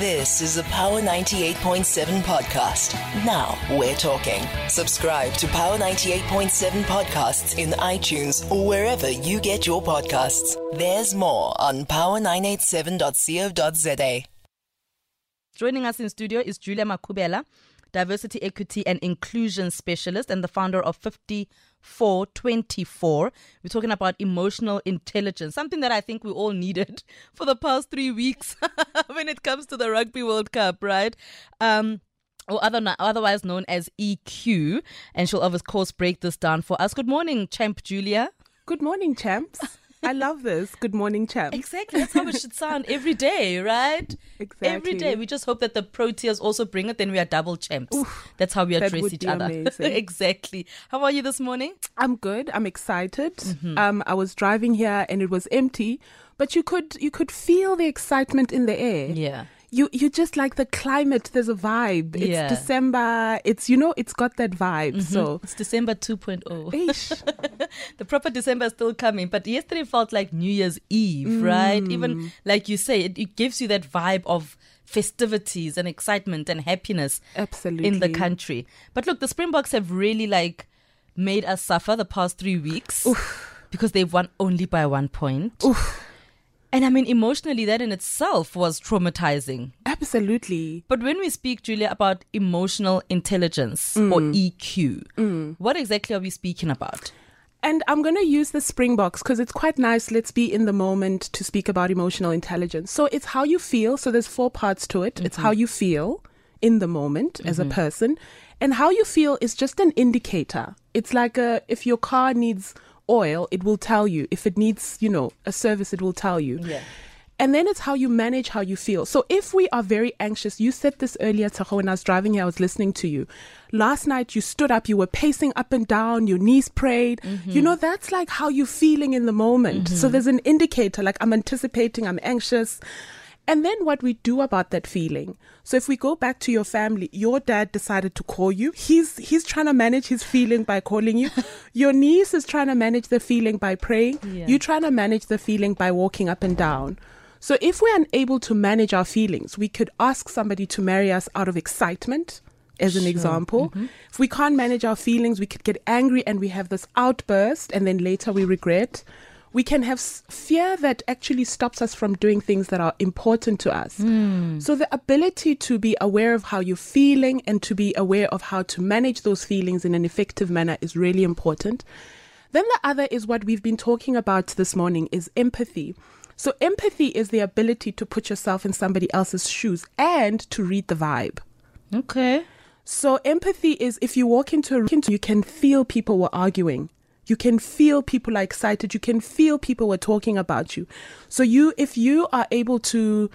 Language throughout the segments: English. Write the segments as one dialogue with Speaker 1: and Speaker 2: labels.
Speaker 1: This is a Power 98.7 podcast. Now we're talking. Subscribe to Power 98.7 podcasts in iTunes or wherever you get your podcasts. There's more on power987.co.za.
Speaker 2: Joining us in studio is Julia Makhubela, diversity, equity, and inclusion specialist and the founder of 5424. We're talking about emotional intelligence, something that I think we all needed for the past three weeks when it comes to the Rugby World Cup, right? Um, or other, otherwise known as EQ. And she'll, of course, break this down for us. Good morning, Champ Julia.
Speaker 3: Good morning, champs. I love this. Good morning, champ.
Speaker 2: Exactly. That's how it should sound every day, right?
Speaker 3: Exactly.
Speaker 2: Every day. We just hope that the Proteas also bring it, then we are double champs. That's how we address each other. exactly. How are you this morning?
Speaker 3: I'm good. I'm excited.
Speaker 2: Mm-hmm.
Speaker 3: Um, I was driving here and it was empty, but you could you could feel the excitement in the air.
Speaker 2: Yeah.
Speaker 3: You you just like the climate. There's a vibe. It's
Speaker 2: Yeah.
Speaker 3: December. It's you know it's got that vibe. So.
Speaker 2: It's December 2.0.
Speaker 3: Eish.
Speaker 2: the proper December is still coming, but yesterday felt like New Year's Eve, right?
Speaker 3: Mm.
Speaker 2: Even like you say, it, it gives you that vibe of festivities and excitement and happiness
Speaker 3: Absolutely.
Speaker 2: in the country. But look, the Springboks have really like made us suffer the past three weeks because they've won only by one point. And I mean, emotionally, that in itself was traumatizing.
Speaker 3: Absolutely.
Speaker 2: But when we speak, Julia, about emotional intelligence mm. or EQ, mm. what exactly are we speaking about?
Speaker 3: And I'm going to use the Springboks because it's quite nice. Let's be in the moment to speak about emotional intelligence. So it's how you feel. So there's four parts to it. It's how mm-hmm. you feel in the moment as a mm-hmm. person. And how you feel is just an indicator. It's like a, if your car needs oil, it will tell you. If it needs, you know, a service, it will tell you.
Speaker 2: Yeah.
Speaker 3: And then it's how you manage how you feel. So if we are very anxious, you said this earlier, Tshego, when I was driving here, I was listening to you. Last night you stood up, you were pacing up and down, your knees prayed. You mm-hmm. know, that's like how you're feeling in the moment. Mm-hmm. So there's an indicator, like I'm anticipating, I'm anxious. And then what we do about that feeling. So if we go back to your family, your dad decided to call you. He's he's trying to manage his feeling by calling you. Your niece is trying to manage the feeling by praying.
Speaker 2: Yeah.
Speaker 3: You're trying to manage the feeling by walking up and down. So if we're unable to manage our feelings, we could ask somebody to marry us out of excitement, as an example. Mm-hmm. If we can't manage our feelings, we could get angry and we have this outburst, and then later we regret. We can have fear that actually stops us from doing things that are important to us. Hmm. So the ability to be aware of how you're feeling and to be aware of how to manage those feelings in an effective manner is really important. Then the other is what we've been talking about this morning is empathy. So empathy is the ability to put yourself in somebody else's shoes and to read the vibe.
Speaker 2: Okay.
Speaker 3: So empathy is if you walk into a room, you can feel people were arguing. You can feel people are excited. You can feel people were talking about you. So you, if you are able to,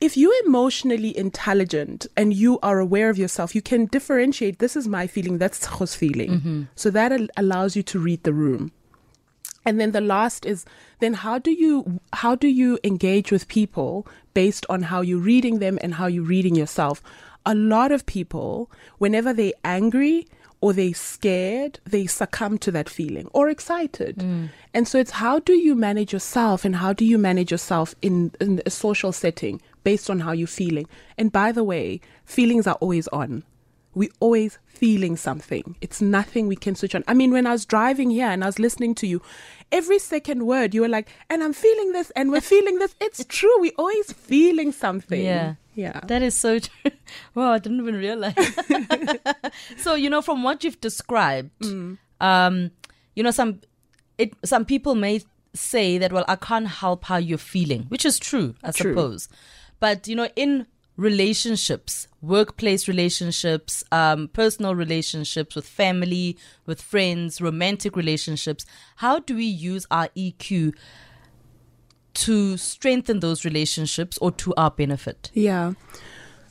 Speaker 3: if you're emotionally intelligent and you are aware of yourself, you can differentiate. This is my feeling. That's Tshego's feeling. Mm-hmm. So that al- allows you to read the room. And then the last is then how do you how do you engage with people based on how you're reading them and how you're reading yourself? A lot of people, whenever they're angry or they're scared, they succumb to that feeling or excited. Mm. And so it's how do you manage yourself and how do you manage yourself in, in a social setting based on how you're feeling? And by the way, feelings are always on we always feeling something. It's nothing we can switch on. I mean, when I was driving here and I was listening to you, every second word you were like, and I'm feeling this and we're feeling this. It's true. We always feeling something.
Speaker 2: Yeah.
Speaker 3: Yeah.
Speaker 2: That is so true. Wow, I didn't even realize. so, you know, from what you've described,
Speaker 3: Mm.
Speaker 2: um, you know, some it some people may say that, well, I can't help how you're feeling, which is true, I
Speaker 3: True.
Speaker 2: suppose. But, you know, in relationships, workplace relationships, um, personal relationships with family, with friends, romantic relationships, how do we use our EQ to strengthen those relationships or to our benefit?
Speaker 3: Yeah.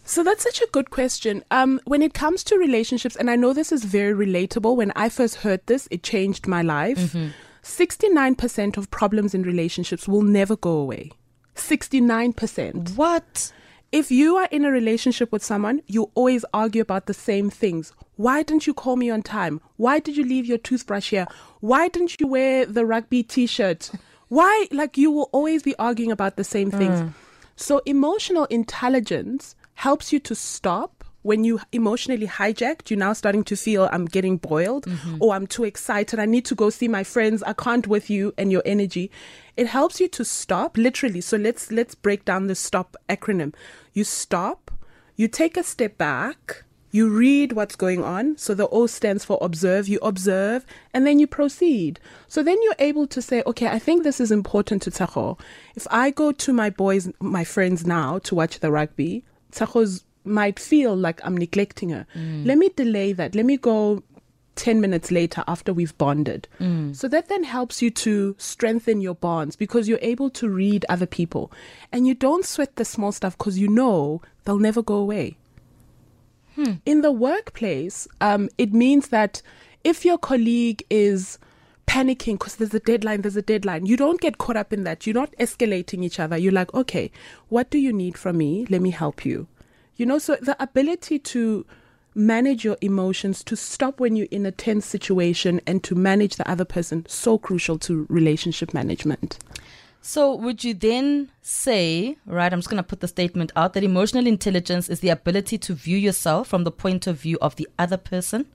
Speaker 3: So that's such a good question. Um, when it comes to relationships, and I know this is very relatable. When I first heard this, it changed my life. 69% of problems in relationships will never go away. 69%.
Speaker 2: What?
Speaker 3: If you are in a relationship with someone, you always argue about the same things. Why didn't you call me on time? Why did you leave your toothbrush here? Why didn't you wear the rugby t shirt? Why? Like, you will always be arguing about the same things. So, emotional intelligence helps you to stop when you emotionally hijacked. You're now starting to feel I'm getting boiled or I'm too excited. I need to go see my friends. I can't with you and your energy. It helps you to stop literally. So, let's let's break down the stop acronym. You stop, you take a step back, you read what's going on. So the O stands for observe. You observe and then you proceed. So then you're able to say, okay, I think this is important to Tshego. If I go to my boys, my friends now to watch the rugby, Tshego's might feel like I'm neglecting her. Mm. Let me delay that. Let me go 10 minutes later after we've bonded. Mm. So that then helps you to strengthen your bonds because you're able to read other people and you don't sweat the small stuff because you know they'll never go away. Hmm. In the workplace, um, it means that if your colleague is panicking because there's a deadline, there's a deadline, you don't get caught up in that. You're not escalating each other. You're like, okay, what do you need from me? Let me help you. You know, so the ability to manage your emotions, to stop when you're in a tense situation, and to manage the other person, so crucial to relationship management.
Speaker 2: So, would you then say, right, I'm just going to put the statement out that emotional intelligence is the ability to view yourself from the point of view of the other person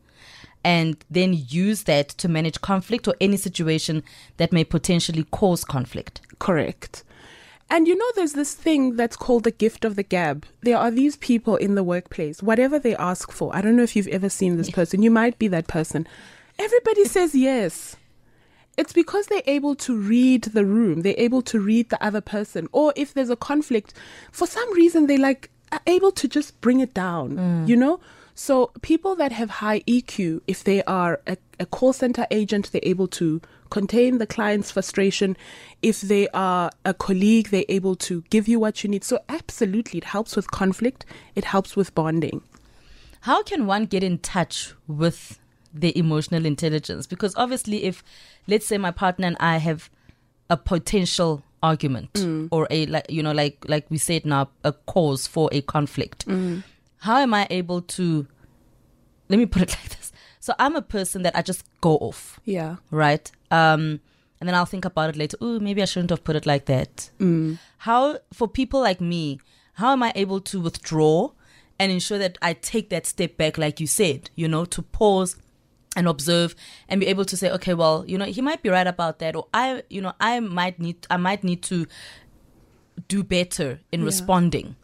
Speaker 2: and then use that to manage conflict or any situation that may potentially cause conflict?
Speaker 3: Correct. And you know, there's this thing that's called the gift of the gab. There are these people in the workplace, whatever they ask for. I don't know if you've ever seen this person. You might be that person. Everybody says yes. It's because they're able to read the room, they're able to read the other person. Or if there's a conflict, for some reason, they like are able to just bring it down, mm. you know? So people that have high EQ, if they are a, a call center agent, they're able to contain the client's frustration. If they are a colleague, they're able to give you what you need. So absolutely, it helps with conflict. It helps with bonding.
Speaker 2: How can one get in touch with their emotional intelligence? Because obviously, if let's say my partner and I have a potential argument mm. or a like you know like like we said now a cause for a conflict, mm. How am I able to? Let me put it like this. So I'm a person that I just go off,
Speaker 3: Yeah.
Speaker 2: right? Um, and then I'll think about it later. Oh, maybe I shouldn't have put it like that. How for people like me, how am I able to withdraw and ensure that I take that step back, like you said, you know, to pause and observe and be able to say, okay, well, you know, he might be right about that, or I, you know, I might need, I might need to do better in
Speaker 3: Yeah.
Speaker 2: responding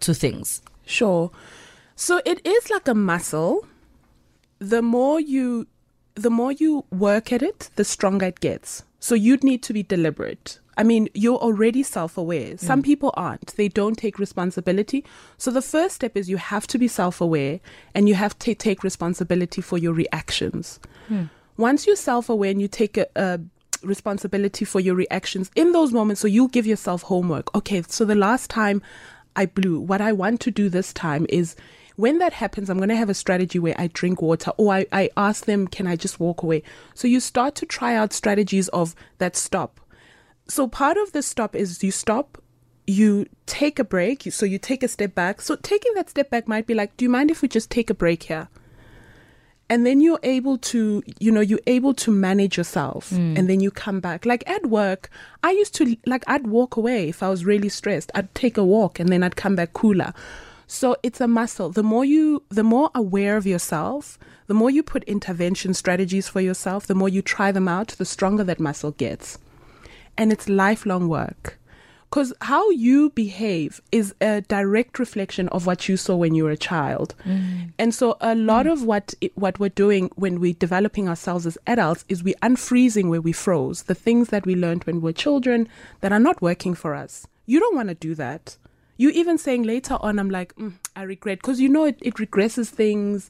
Speaker 2: to things.
Speaker 3: Sure. So it is like a muscle. The more you the more you work at it, the stronger it gets. So you'd need to be deliberate. I mean, you're already self-aware. Mm. Some people aren't. They don't take responsibility. So the first step is you have to be self-aware and you have to take responsibility for your reactions. Hmm. Once you're self-aware and you take a, a responsibility for your reactions in those moments, so you give yourself homework. Okay, so the last time I blew, what I want to do this time is when that happens, I'm going to have a strategy where I drink water or I, I ask them, can I just walk away? So you start to try out strategies of that stop. So part of the stop is you stop, you take a break. So you take a step back. So taking that step back might be like, do you mind if we just take a break here? and then you're able to you know you're able to manage yourself mm. and then you come back like at work i used to like i'd walk away if i was really stressed i'd take a walk and then i'd come back cooler so it's a muscle. The more you the more aware of yourself the more you put intervention strategies for yourself the more you try them out the stronger that muscle gets. And it's lifelong work. Because how you behave is a direct reflection of what you saw when you were a child. Mm. And so a lot mm. of what it, what we're doing when we're developing ourselves as adults is we unfreezing where we froze. The things that we learned when we were children that are not working for us. You don't want to do that you even saying later on i'm like mm, i regret because you know it, it regresses things.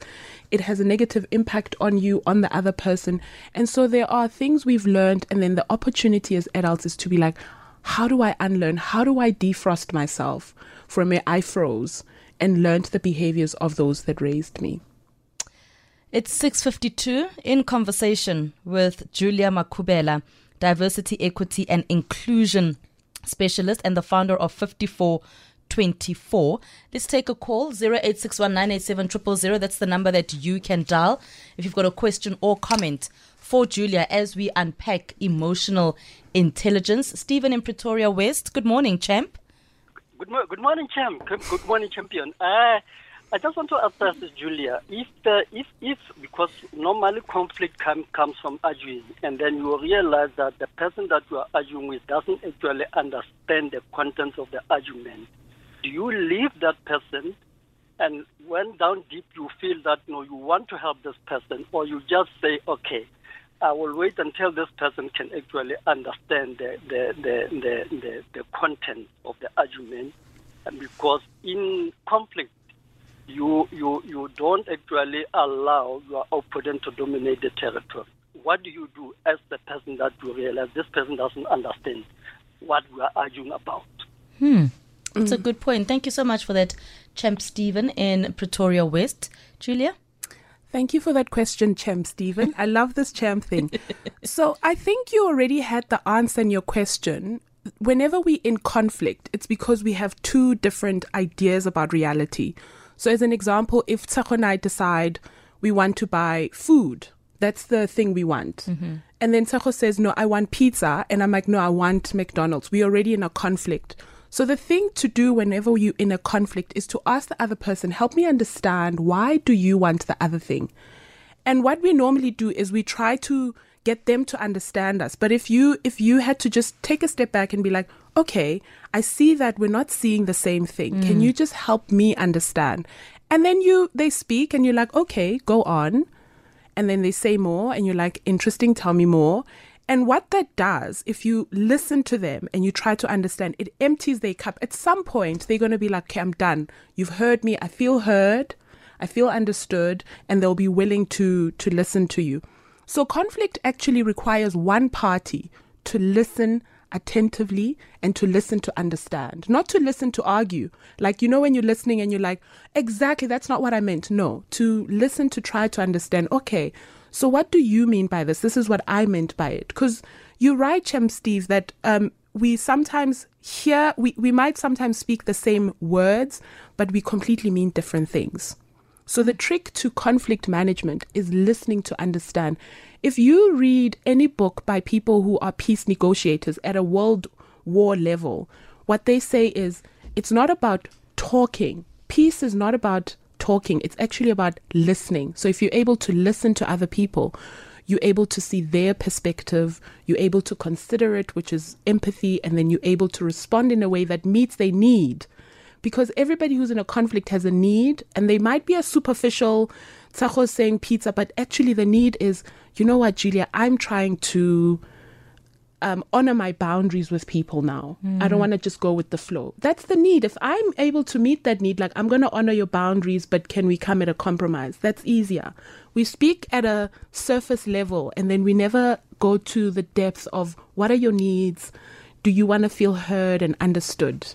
Speaker 3: It has a negative impact on you on the other person. And so there are things we've learned and then the opportunity as adults is to be like how do i unlearn? How do i defrost myself from where i froze and learned the behaviors of those that raised me?
Speaker 2: It's 6:52 in conversation with Julia Makhubela, diversity, equity and inclusion specialist and the founder of 5424. Let's take a call 0861987000. That's the number that you can dial if you've got a question or comment for Julia as we unpack emotional intelligence. Stephen in Pretoria West. Good morning, champ.
Speaker 4: good, mo- good morning, champ. Good morning, champion. Uh, I just want to this, Julia, if the if if because normally conflict com- comes from arguing, and then you realize that the person that you are arguing with doesn't actually understand the contents of the argument, you leave that person? And when down deep you feel that you know you want to help this person, or you just say, okay, I will wait until this person can actually understand the the the the, the, the content of the argument, and because in conflict you you you don't actually allow your opponent to dominate the territory. What do you do as the person that you realize this person doesn't understand what we are arguing about? Hmm.
Speaker 2: That's a mm. good point. Thank you so much for that, Champ Stephen in Pretoria West. Julia?
Speaker 3: Thank you for that question, Champ Stephen. I love this champ thing. so I think you already had the answer in your question. Whenever we're in conflict, it's because we have two different ideas about reality. So as an example, if Tshego and I decide we want to buy food, that's the thing we want. Mm-hmm. And then Tshego says, no, I want pizza. And I'm like, no, I want McDonald's. We're already in a conflict. So the thing to do whenever you're in a conflict is to ask the other person, help me understand why do you want the other thing? And what we normally do is we try to get them to understand us. But if you if you had to just take a step back and be like, okay, I see that we're not seeing the same thing. Can mm. you just help me understand? And then you they speak and you're like, okay, go on. And then they say more and you're like, interesting, tell me more. And what that does, if you listen to them and you try to understand, it empties their cup. At some point, they're going to be like, okay, I'm done. You've heard me. I feel heard. I feel understood. And they'll be willing to, to listen to you. So conflict actually requires one party to listen attentively and to listen to understand, not to listen to argue. Like, you know, when you're listening and you're like, exactly, that's not what I meant. No, to listen to try to understand, okay, so what do you mean by this? This is what I meant by it. Because you're right, Chem Steve, that um, we sometimes hear, we, we might sometimes speak the same words, but we completely mean different things. So the trick to conflict management is listening to understand. If you read any book by people who are peace negotiators at a world war level, what they say is it's not about talking. Peace is not about talking, it's actually about listening. So if you're able to listen to other people, you're able to see their perspective, you're able to consider it, which is empathy, and then you're able to respond in a way that meets their need because everybody who's in a conflict has a need and they might be a superficial Tshego saying pizza, but actually the need is, you know what, Julia, I'm trying to um, honor my boundaries with people now. I don't mm. want to just go with the flow. That's the need. If I'm able to meet that need, like I'm going to honor your boundaries, but can we come at a compromise? That's easier. We speak at a surface level and then we never go to the depth of what are your needs? Do you want to feel heard and understood?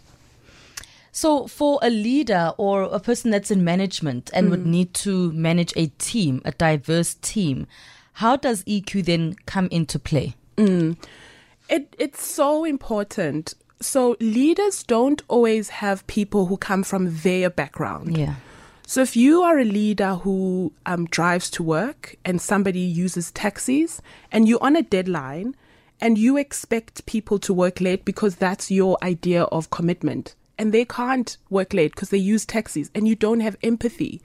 Speaker 2: So, for a leader or a person that's in management and would mm. need to manage a team, a diverse team, how does EQ then come into play? Mm.
Speaker 3: It it's so important. So leaders don't always have people who come from their background.
Speaker 2: Yeah.
Speaker 3: So if you are a leader who um, drives to work and somebody uses taxis and you're on a deadline and you expect people to work late because that's your idea of commitment and they can't work late because they use taxis and you don't have empathy,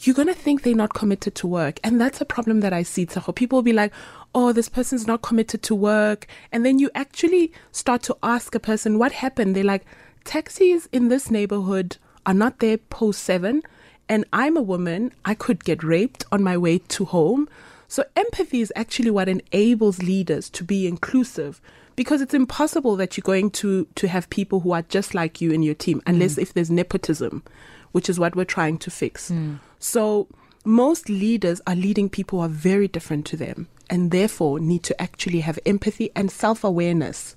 Speaker 3: you're going to think they're not committed to work. And that's a problem that I see, Tshego. People will be like, oh, this person's not committed to work. And then you actually start to ask a person, what happened? They're like, taxis in this neighborhood are not there post seven. And I'm a woman. I could get raped on my way to home. So empathy is actually what enables leaders to be inclusive because it's impossible that you're going to to have people who are just like you in your team unless mm. if there's nepotism, which is what we're trying to fix. So most leaders are leading people who are very different to them and therefore need to actually have empathy and self-awareness.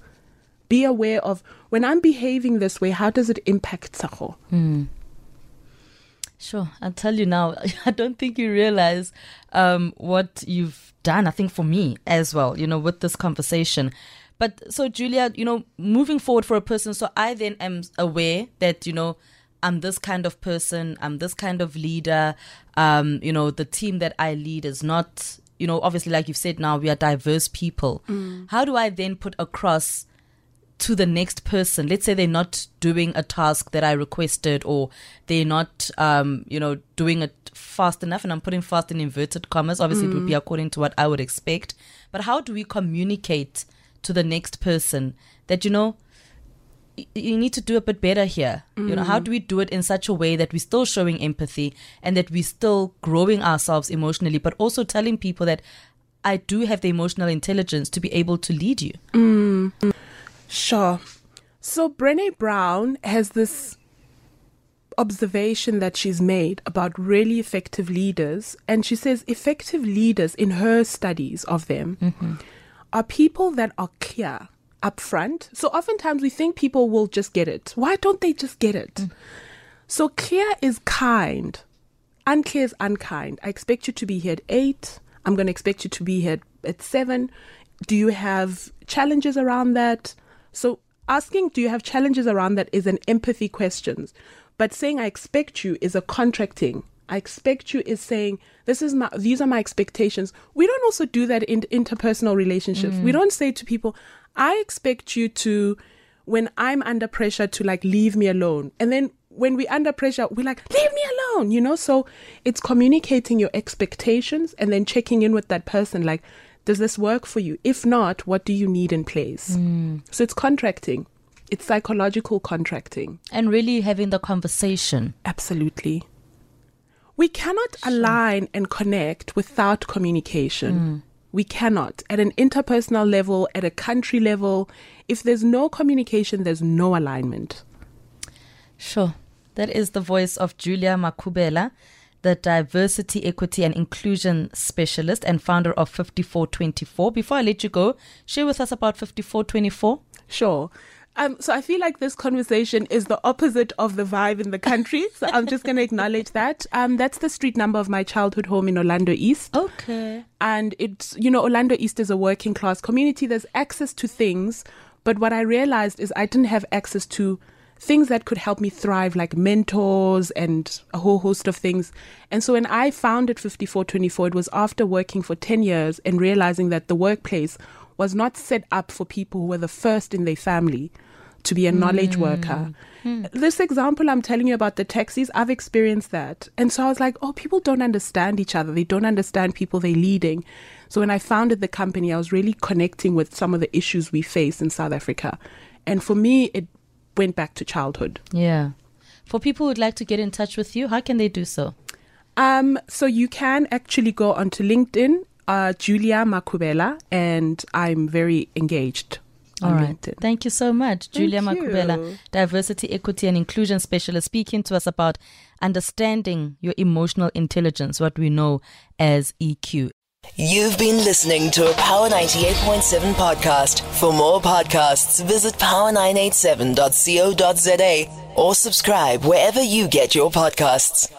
Speaker 3: Be aware of when I'm behaving this way, how does it impact Tshego?
Speaker 2: Sure. I'll tell you now, I don't think you realize um, what you've done. I think for me as well, you know, with this conversation. But so, Julia, you know, moving forward for a person, so I then am aware that, you know, I'm this kind of person, I'm this kind of leader. Um, you know, the team that I lead is not, you know, obviously, like you've said now, we are diverse people. How do I then put across to the next person. Let's say they're not doing a task that I requested, or they're not, um, you know, doing it fast enough. And I'm putting fast in inverted commas. Obviously, mm. it would be according to what I would expect. But how do we communicate to the next person that you know? You need to do a bit better here. Mm. You know, how do we do it in such a way that we're still showing empathy and that we're still growing ourselves emotionally, but also telling people that I do have the emotional intelligence to be able to lead you?
Speaker 3: Mm. Sure. So Brené Brown has this observation that she's made about really effective leaders, and she says effective leaders in her studies of them mm-hmm. are people that are clear upfront. So oftentimes we think people will just get it. Why don't they just get it? Mm. So clear is kind. Unclear is unkind. I expect you to be here at eight. I'm going to expect you to be here at seven. Do you have challenges around that? So asking, do you have challenges around that is an empathy question. But saying I expect you is a contracting. I expect you is saying this is my these are my expectations. We don't also do that in interpersonal relationships. Mm. We don't say to people, I expect you to when I'm under pressure to like leave me alone. And then when we're under pressure, we're like, leave me alone, you know? So it's communicating your expectations and then checking in with that person like, does this work for you? If not, what do you need in place? Mm. So it's contracting. It's psychological contracting.
Speaker 2: And really having the conversation.
Speaker 3: Absolutely. We cannot sure. align and connect without communication. Mm. We cannot. At an interpersonal level, at a country level, if there's no communication, there's no alignment.
Speaker 2: Sure. That is the voice of Julia Makhubela, the Diversity, Equity and Inclusion Specialist and founder of 5424. Before I let you go, share with us about 5424.
Speaker 3: Sure. Um, so I feel like this conversation is the opposite of the vibe in the country. So I'm just going to acknowledge that. Um, that's the street number of my childhood home in Orlando East.
Speaker 2: Okay.
Speaker 3: And it's, you know, Orlando East is a working class community. There's access to things. But what I realized is I didn't have access to things that could help me thrive, like mentors and a whole host of things. And so when I founded 5424, it was after working for 10 years and realizing that the workplace was not set up for people who were the first in their family to be a knowledge mm. worker. Mm. This example I'm telling you about the taxis, I've experienced that. And so I was like, oh, people don't understand each other. They don't understand people they're leading. So when I founded the company, I was really connecting with some of the issues we face in South Africa. And for me, it went back to childhood.
Speaker 2: Yeah. For people who'd like to get in touch with you, how can they do so?
Speaker 3: Um, so you can actually go onto LinkedIn, uh, Julia Makhubela, and I'm very engaged.
Speaker 2: All right. LinkedIn. Thank you so much, Julia Thank Makhubela, you. Diversity, Equity and Inclusion Specialist, speaking to us about understanding your emotional intelligence, what we know as EQ.
Speaker 1: You've been listening to a Power 98.7 podcast. For more podcasts, visit power987.co.za or subscribe wherever you get your podcasts.